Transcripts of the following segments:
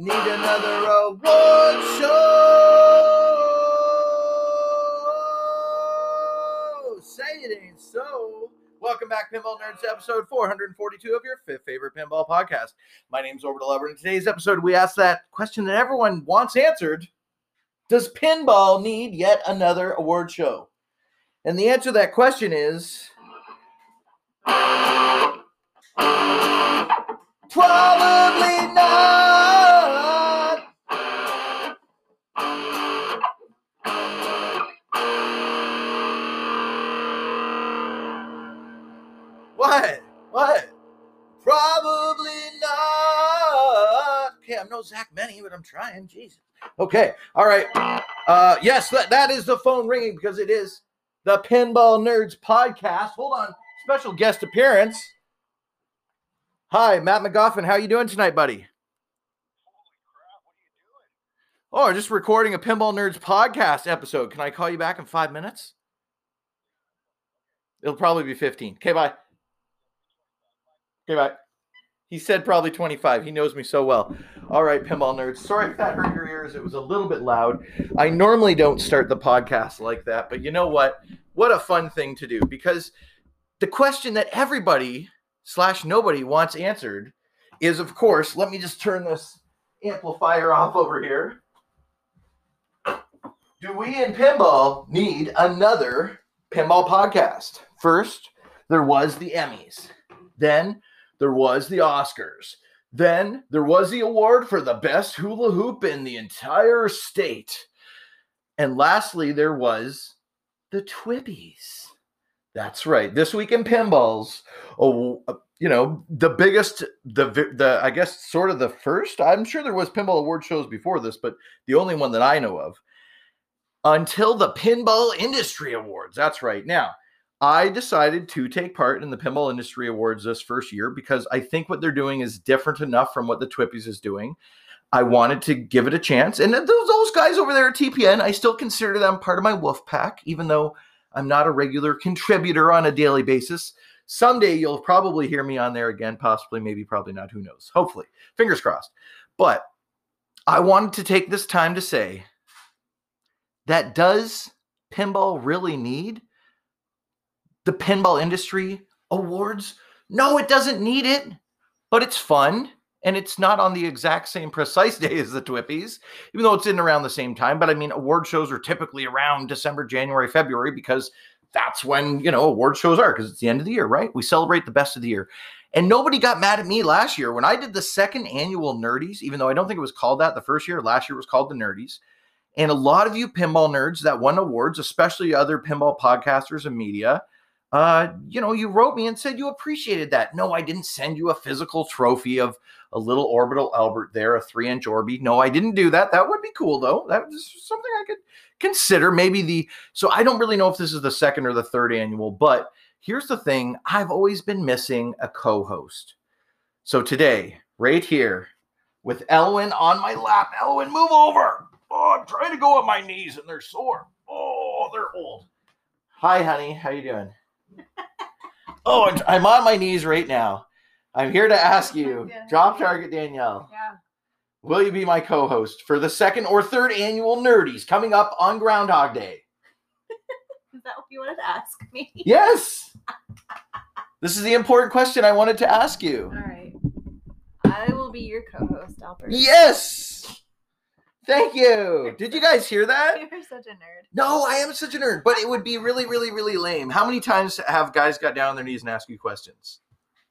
need another award show? Say it ain't so. Welcome back, Pinball Nerds, episode 442 of your fifth favorite pinball podcast. My name's Orbital Albert. In today's episode, we ask that question that everyone wants answered Does pinball need yet another award show? And the answer to that question is probably not. Zach Meny, but I'm trying. Jesus. Okay. All right. Uh, yes, that, that is the phone ringing because it is the Pinball Nerds podcast. Hold on. Special guest appearance. Hi, Matt McGoffin. How are you doing tonight, buddy? Oh, I'm just recording a Pinball Nerds podcast episode. Can I call you back in five minutes? It'll probably be 15. Okay, bye. Okay, bye. He said probably 25. He knows me so well. All right, pinball nerds. Sorry if that hurt your ears. It was a little bit loud. I normally don't start the podcast like that, but you know what? What a fun thing to do because the question that everybody slash nobody wants answered is, of course, let me just turn this amplifier off over here. Do we in pinball need another pinball podcast? First, there was the Emmys. Then there was the Oscars. Then there was the award for the best hula hoop in the entire state. And lastly, there was the Twippies. That's right. This week in pinballs, oh, you know, the biggest, the the I guess sort of the first. I'm sure there was pinball award shows before this, but the only one that I know of until the Pinball Industry Awards. That's right. Now, I decided to take part in the Pinball Industry Awards this first year because I think what they're doing is different enough from what the Twippies is doing. I wanted to give it a chance. And those, guys over there at TPN, I still consider them part of my wolf pack, even though I'm not a regular contributor on a daily basis. Someday you'll probably hear me on there again, possibly, maybe, probably not. Who knows? Hopefully. Fingers crossed. But I wanted to take this time to say that does pinball really need the pinball industry awards? No, it doesn't need it, but it's fun. And it's not on the exact same precise day as the Twippies, even though it's in around the same time. But I mean, award shows are typically around December, January, February, because that's when, you know, award shows are, because it's the end of the year, right? We celebrate the best of the year. And nobody got mad at me last year when I did the second annual Nerdies, even though I don't think it was called that the first year. Last year was called the Nerdies. And a lot of you pinball nerds that won awards, especially other pinball podcasters and media, uh, you know, you wrote me and said you appreciated that. No, I didn't send you a physical trophy of a little orbital Albert there, a three inch Orby. No, I didn't do that. That would be cool though. That was something I could consider. Maybe the so I don't really know if this is the second or the third annual, but here's the thing I've always been missing a co host. So today, right here, with Elwin on my lap, Elwin, move over. Oh, I'm trying to go on my knees and they're sore. Oh, they're old. Hi, honey. How you doing? Oh, I'm on my knees right now. I'm here to ask you, drop target Danielle. Yeah. Will you be my co-host for the second or third annual Nerdies coming up on Groundhog Day? Is that what you wanted to ask me? Yes. this is the important question I wanted to ask you. All right. I will be your co-host, Albert. Yes. Thank you. Did you guys hear that? You're such a nerd. No, I am such a nerd, but it would be really, really, really lame. How many times have guys got down on their knees and asked you questions?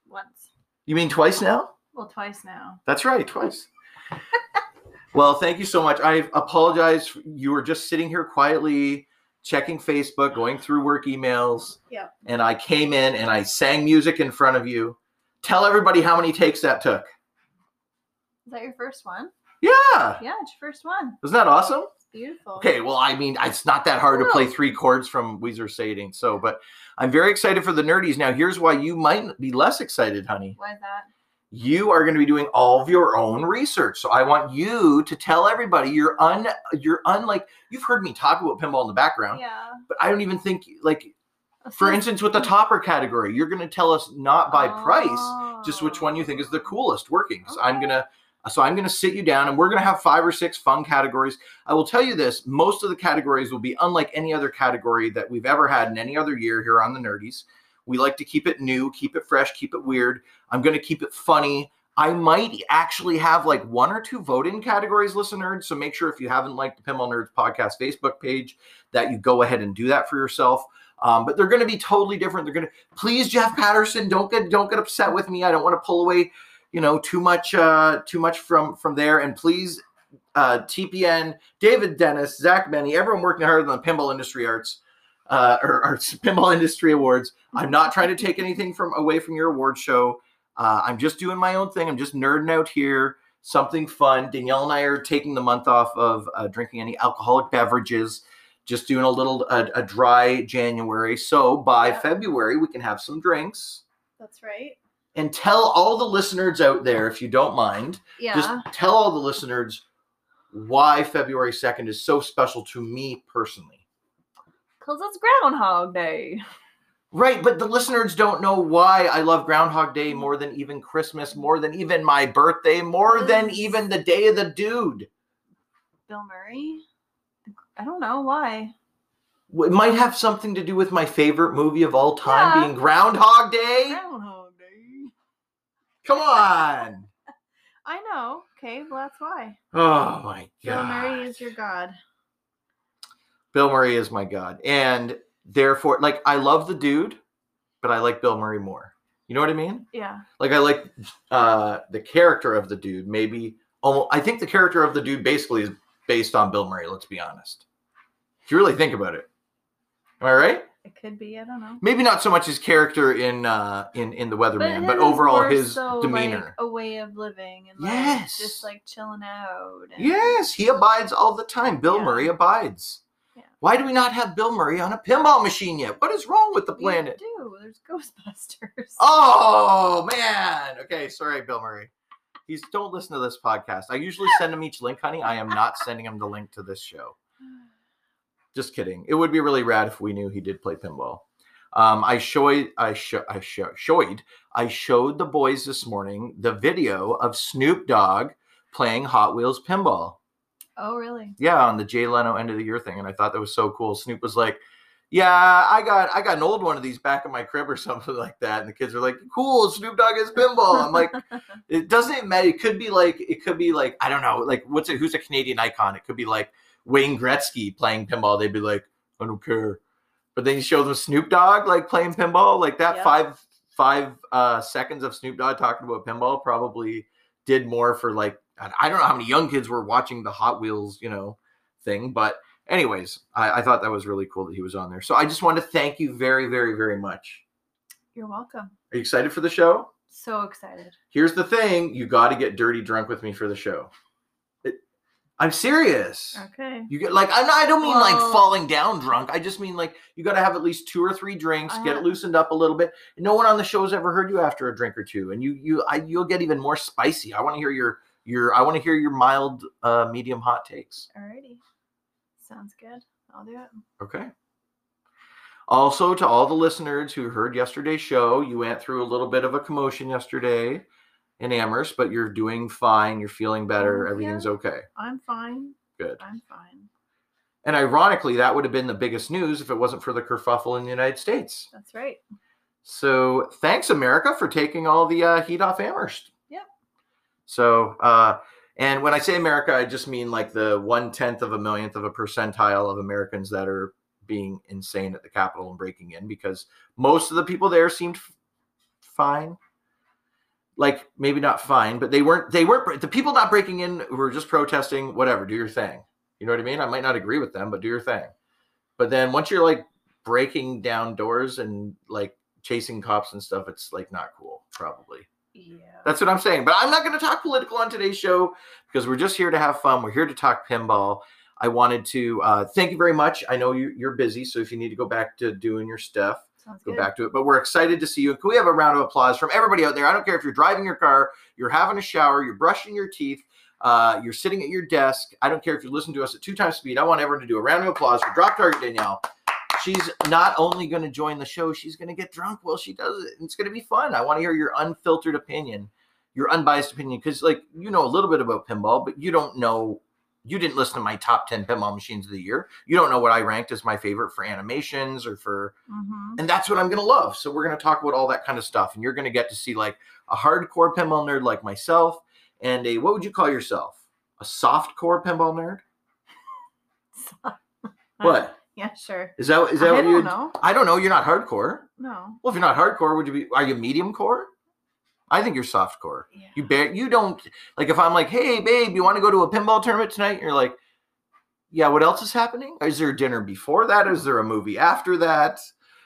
Once. You mean twice now? Well, twice now. That's right, twice. well, thank you so much. I apologize. You were just sitting here quietly checking Facebook, going through work emails, Yep. and I came in and I sang music in front of you. Tell everybody how many takes that took. Is that your first one? Yeah. Yeah, it's your first one. Isn't that awesome? beautiful. Okay, well, I mean, it's not that hard to play three chords from Weezer Sading. So, but I'm very excited for the nerdies. Now, here's why you might be less excited, honey. Why is that? You are going to be doing all of your own research. So I want you to tell everybody you're un you're unlike you've heard me talk about pinball in the background, Yeah. but I don't even think like for instance with the topper category, you're going to tell us not by price, just which oh. one you think is the Oh. coolest working. So I'm gonna so I'm gonna sit you down and we're gonna have five or six fun categories. I will tell you this: most of the categories will be unlike any other category that we've ever had in any other year here on the Nerdies. We like to keep it new, keep it fresh, keep it weird. I'm gonna keep it funny. I might actually have like one or two vote-in categories, listeners. So make sure if you haven't liked the Pinball Nerds podcast Facebook page, that you go ahead and do that for yourself. Um, but they're going to be totally different. They're going to please, Jeff Patterson, don't get don't get upset with me. I don't want to pull away, you know, too much uh, too much from from there. And please, uh, TPN, David Dennis, Zach Meny, everyone working hard on the Pinball Industry Arts uh, or Arts Pinball Industry Awards. I'm not trying to take anything from away from your award show. Uh, I'm just doing my own thing. I'm just nerding out here. Something fun. Danielle and I are taking the month off of uh, drinking any alcoholic beverages just doing a little a, a dry January. So by Yeah. February we can have some drinks That's right. And tell all the listeners out there, if you don't mind, Yeah. just tell all the listeners why February second is so special to me personally. Because it's Groundhog Day. Right, but the listeners don't know why I love Groundhog Day mm. more than even Christmas, more than even my birthday, more than even the Day of the Dude. Bill Murray? I don't know why. It might have something to do with my favorite movie of all time Yeah. being Groundhog Day. Groundhog Day. Come on. I know. Okay, well that's why. Oh my god. Bill. Murray is your god. Bill Murray is my god. And therefore like I love the dude, but I like Bill Murray more. You know what I mean? Yeah. Like I like uh the character of the dude maybe almost I think the character of the dude basically is based on Bill Murray, let's be honest. If you really think about it. Am I right? It could be. I don't know. Maybe not so much his character in uh in in the Weatherman, but, is overall his so, demeanor. like, a way of living and like, Yes. just like chilling out. And, Yes, he abides all the time. Bill Yeah. Murray abides. Yeah. Why do we not have Bill Murray on a pinball machine yet? What is wrong with the We planet? do. There's Ghostbusters. Oh man. Okay, sorry, Bill Murray. He's don't listen to this podcast. I usually send him each link, honey. I am not sending him the link to this show. Just kidding. It would be really rad if we knew he did play pinball. Um, I showed, I show, I show, showed, I showed the boys this morning the video of Snoop Dogg playing Hot Wheels pinball. Oh, really? yeah, on the Jay Leno end of the year thing, and I thought that was so cool. Snoop was like, "Yeah, I got I got an old one of these back in my crib or something like that," and the kids are like, "Cool, Snoop Dogg is pinball." I'm like, it doesn't matter. It could be like it could be like I don't know, like what's it? Who's a Canadian icon? It could be like Wayne Gretzky playing pinball. They'd be like, "I don't care," but then you show them Snoop Dogg like playing pinball, like that five five uh, seconds of Snoop Dogg talking about pinball probably did more for like I I don't know how many young kids were watching the Hot Wheels, you know, thing. But anyways, I, I thought that was really cool that he was on there. So I just want to thank you very, very, very much. You're welcome. Are you excited for the show? So excited. Here's the thing: you got to get dirty drunk with me for the show. I'm serious. Okay. You get like not, I don't mean like falling down drunk. I just mean like you got to have at least two or three drinks, get Uh, it loosened up a little bit. No one on the show has ever heard you after a drink or two, and you you I, you'll get even more spicy. I want to hear your your I want to hear your mild, uh, medium hot takes. Alrighty. Sounds good. I'll do it. Okay. Also, to all the listeners who heard yesterday's show, you went through a little bit of a commotion yesterday in Amherst, but you're doing fine. You're feeling better. Oh, Everything's yeah. okay. I'm fine. Good. I'm fine. And ironically, that would have been the biggest news if it wasn't for the kerfuffle in the United States. That's right. So thanks, America, for taking all the uh, heat off Amherst. Yep. So, uh, and when I say America, I just mean like the one tenth of a millionth of a percentile of Americans that are being insane at the Capitol and breaking in, because most of the people there seemed f- fine. Like maybe not fine, but they weren't. They weren't the people not breaking in who were just protesting. Whatever, do your thing. You know what I mean? I might not agree with them, but do your thing. But then once you're like breaking down doors and like chasing cops and stuff, it's like not cool, probably. Yeah. That's what I'm saying. But I'm not going to talk political on today's show because we're just here to have fun. We're here to talk pinball. I wanted to uh, thank you very much. I know you, you're busy, so if you need to go back to doing your stuff, Sounds go good. back to it. But we're excited to see you. Can we have a round of applause from everybody out there? I don't care if you're driving your car, you're having a shower, you're brushing your teeth, uh, you're sitting at your desk. I don't care if you listen to us at two times speed. I want everyone to do a round of applause for Drop Target Danielle. She's not only going to join the show, she's going to get drunk while she does it. It's going to be fun. I want to hear your unfiltered opinion, your unbiased opinion, because like you know a little bit about pinball, but you don't know. You didn't listen to my top ten pinball machines of the year. You don't know what I ranked as my favorite for animations or for Mhm. and that's what I'm gonna love. So we're gonna talk about all that kind of stuff, and you're gonna get to see like a hardcore pinball nerd like myself, and a what would you call yourself? A soft core pinball nerd? What Yeah, sure. is that? Is that I what you? know. I don't know. You're not hardcore. No. Well, if you're not hardcore, would you be? Are you medium core? I think you're soft core. Yeah. You bear. You don't like if I'm like, hey babe, you want to go to a pinball tournament tonight? You're like, yeah. What else is happening? Is there a dinner before that? Is there a movie after that?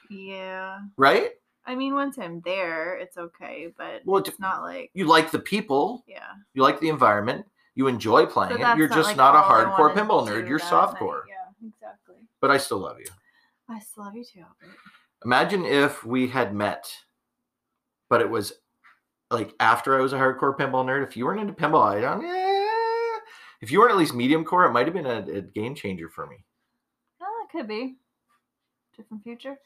Yeah. Right? I mean, once I'm there, it's okay, but Well, it it's not like You like the people. yeah. you like the environment, you enjoy playing So it. You're just like, not a hardcore pinball nerd. You're soft night. core. Yeah, exactly. But I still love you. I still love you too, Albert. Imagine if we had met, but it was like after I was a hardcore pinball nerd. If you weren't into pinball, I don't. eh. If you weren't at least medium core, it might have been a, a game changer for me. Oh, that could be. Different future.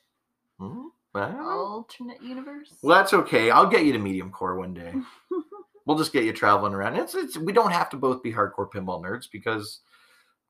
Hmm? I. Alternate universe. Well, that's okay. I'll get you to medium core one day. we'll just get you traveling around. It's it's we don't have to both be hardcore pinball nerds because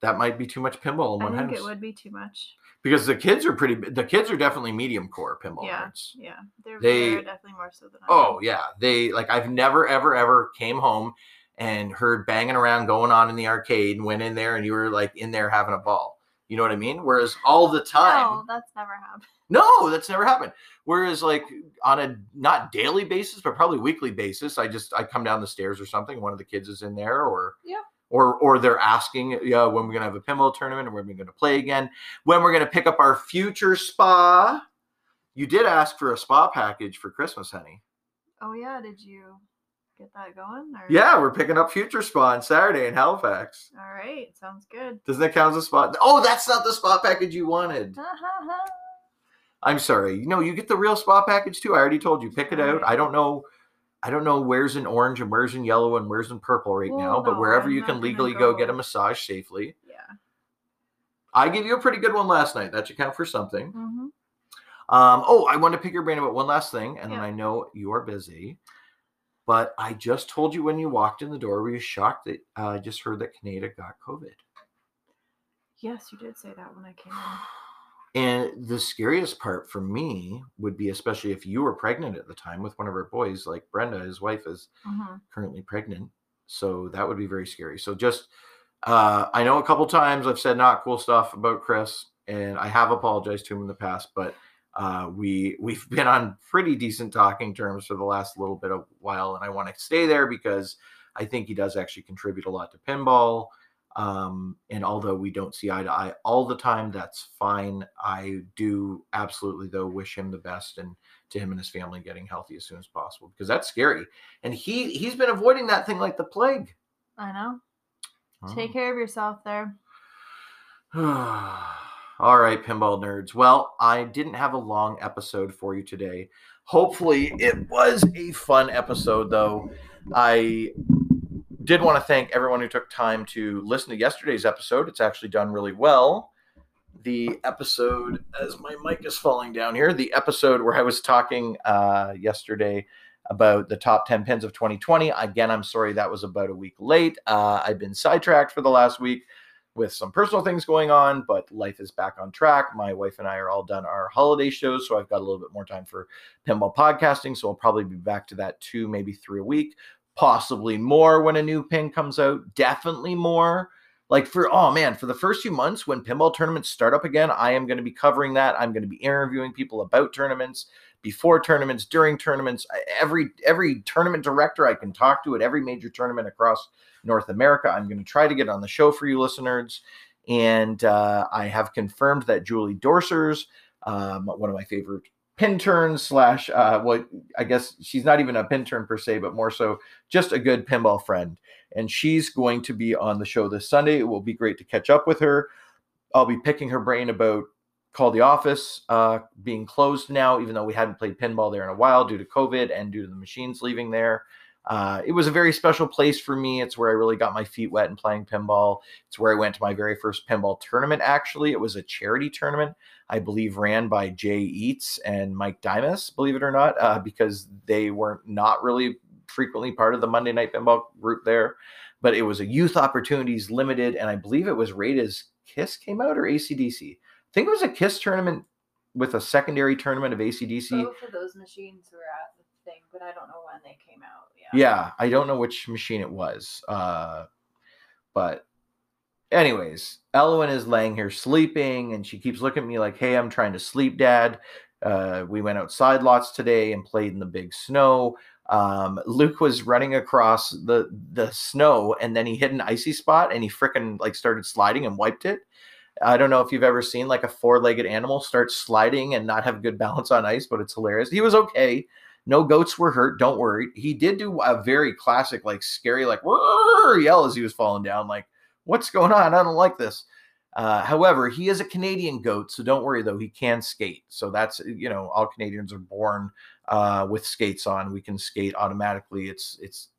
that might be too much pinball in I one think house. it would be too much. because the kids are pretty the kids are definitely medium core pinball Yeah. nerds Yeah, they're, They- they're definitely more so than I. oh yeah they like i've never ever ever came home and heard banging around going on in the arcade and went in there and you were like in there having a ball you know what i mean whereas all the time No, that's never happened. no that's never happened whereas like on a not daily basis but probably weekly basis i just i come down the stairs or something one of the kids is in there or Yeah. Or or they're asking yeah when we're gonna have a pinball tournament and when we're gonna play again when we're gonna pick up our future spa. You did ask for a spa package for christmas honey. Oh yeah, did you get that going? Or? yeah we're picking up future spa on saturday in halifax. All right, sounds good. doesn't that count as a spa? Oh that's not the spa package you wanted. I'm sorry. No, you get the real spa package too. I already told you. Pick it out. I don't know i don't know where's in orange and where's in yellow and where's in purple right now Well, but wherever I'm you can legally go get a massage safely. Yeah. i gave you a pretty good one last night. That should count for something. Hmm um oh i want to pick your brain about one last thing and then i know you are busy but i just told you when you walked in the door were you shocked that uh, i just heard that canada got covid? Yes, you did say that when I came in. And the scariest part for me would be, especially if you were pregnant at the time with one of our boys, like Brenda, his wife is hmm currently pregnant. So that would be very scary. So just, uh, I know a couple times I've said not cool stuff about Chris, and I have apologized to him in the past, but uh, we we've been on pretty decent talking terms for the last little bit of while, and I want to stay there because I think he does actually contribute a lot to pinball. Um, and although we don't see eye to eye all the time, that's fine. I do absolutely though wish him the best and to him and his family getting healthy as soon as possible because that's scary. And he he's been avoiding that thing like the plague. I know. Oh. Take care of yourself there. All right, pinball nerds. Well, I didn't have a long episode for you today. Hopefully, it was a fun episode, though. I did want to thank everyone who took time to listen to yesterday's episode. It's actually done really well. The episode, as my mic is falling down here, the episode where I was talking uh, yesterday about the top 10 pins of 2020. Again, I'm sorry that was about a week late. Uh, I've been sidetracked for the last week with some personal things going on, but life is back on track. My wife and I are all done our holiday shows, so I've got a little bit more time for pinball podcasting. So I'll probably be back to that two, maybe three a week, possibly more when a new pin comes out. Definitely more. Like for oh man, for the first few months when pinball tournaments start up again, I am going to be covering that. I'm going to be interviewing people about tournaments, before tournaments, during tournaments. Every every tournament director I can talk to at every major tournament across North America. I'm going to try to get on the show for you listeners. And uh, I have confirmed that Julie Dorsers, um, one of my favorite pin turn slash uh what I guess she's not even a pin turn per se, but more so just a good pinball friend. And she's going to be on the show this Sunday. It will be great to catch up with her. I'll be picking her brain about Call the Office uh, being closed now, even though we hadn't played pinball there in a while due to COVID and due to the machines leaving there. Uh, it was a very special place for me. It's where I really got my feet wet in playing pinball. It's where I went to my very first pinball tournament, actually. It was a charity tournament, I believe, ran by Jay Eats and Mike Dimas, believe it or not, uh, because they weren't really frequently part of the Monday Night Pinball group there. But it was a youth opportunities limited, and I believe it was rated as KISS came out or ACDC. I think it was a KISS tournament with a secondary tournament of ACDC. Both of those machines were at the thing, but I don't know when they came out. Yeah. Yeah, I don't know which machine it was. Uh, but anyways, Elwyn is laying here sleeping and she keeps looking at me like, "Hey, I'm trying to sleep, dad." Uh, we went outside lots today and played in the big snow. Um, Luke was running across the the snow and then he hit an icy spot and he frickin' like started sliding and wiped it. I don't know if you've ever seen like a four-legged animal start sliding and not have good balance on ice, but it's hilarious. He was okay. No goats were hurt. Don't worry. He did do a very classic, like scary, like yell as he was falling down. Like, what's going on? I don't like this. Uh, however, he is a Canadian goat, so don't worry though. He can skate. So that's you know, all Canadians are born uh, with skates on. We can skate automatically. It's it's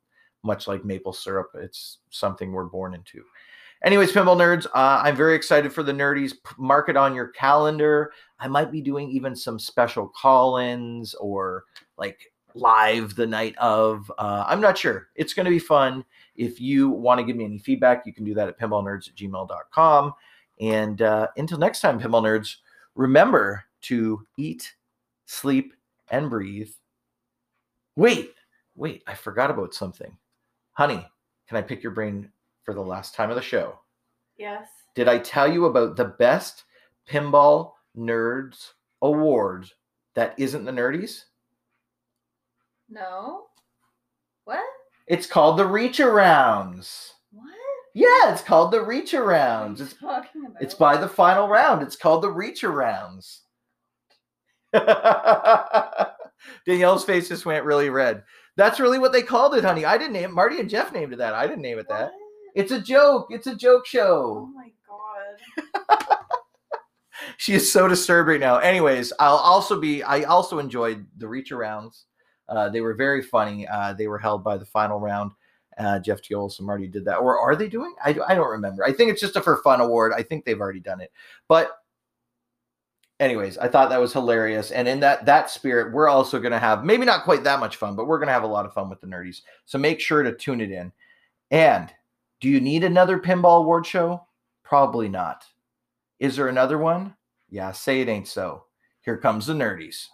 much like maple syrup. It's something we're born into. Anyways, pinball nerds, uh, I'm very excited for the nerdies. Mark it on your calendar. I might be doing even some special call-ins or like live the night of. Uh, I'm not sure. It's going to be fun. If you want to give me any feedback, you can do that at pinballnerds at gmail.com. And uh, until next time, pinball nerds, remember to eat, sleep, and breathe. Wait, wait, I forgot about something. Honey, can I pick your brain for the last time of the show? Yes. Did I tell you about the best pinball nerds award that isn't the nerdies? No. What? It's called the Reach Arounds. What? Yeah, it's called the Reach Arounds. It's talking about? It's by the final round. It's called the Reach Arounds. Danielle's face just went really red. That's really what they called it, honey. I didn't name it. Marty and Jeff named it that. I didn't name it that. What? It's a joke. It's a joke show. Oh my god. She is so disturbed right now. Anyways, I'll also be. I also enjoyed the Reach Arounds. Uh, they were very funny. Uh, they were held by the final round. Uh, Jeff Teolis and Marty did that. Or are they doing? I, I don't remember. I think it's just a for fun award. I think they've already done it. But anyways, I thought that was hilarious. And in that that spirit, we're also going to have maybe not quite that much fun, but we're going to have a lot of fun with the nerdies. So make sure to tune it in. And do you need another pinball award show? Probably not. Is there another one? Yeah, say it ain't so. Here comes the nerdies.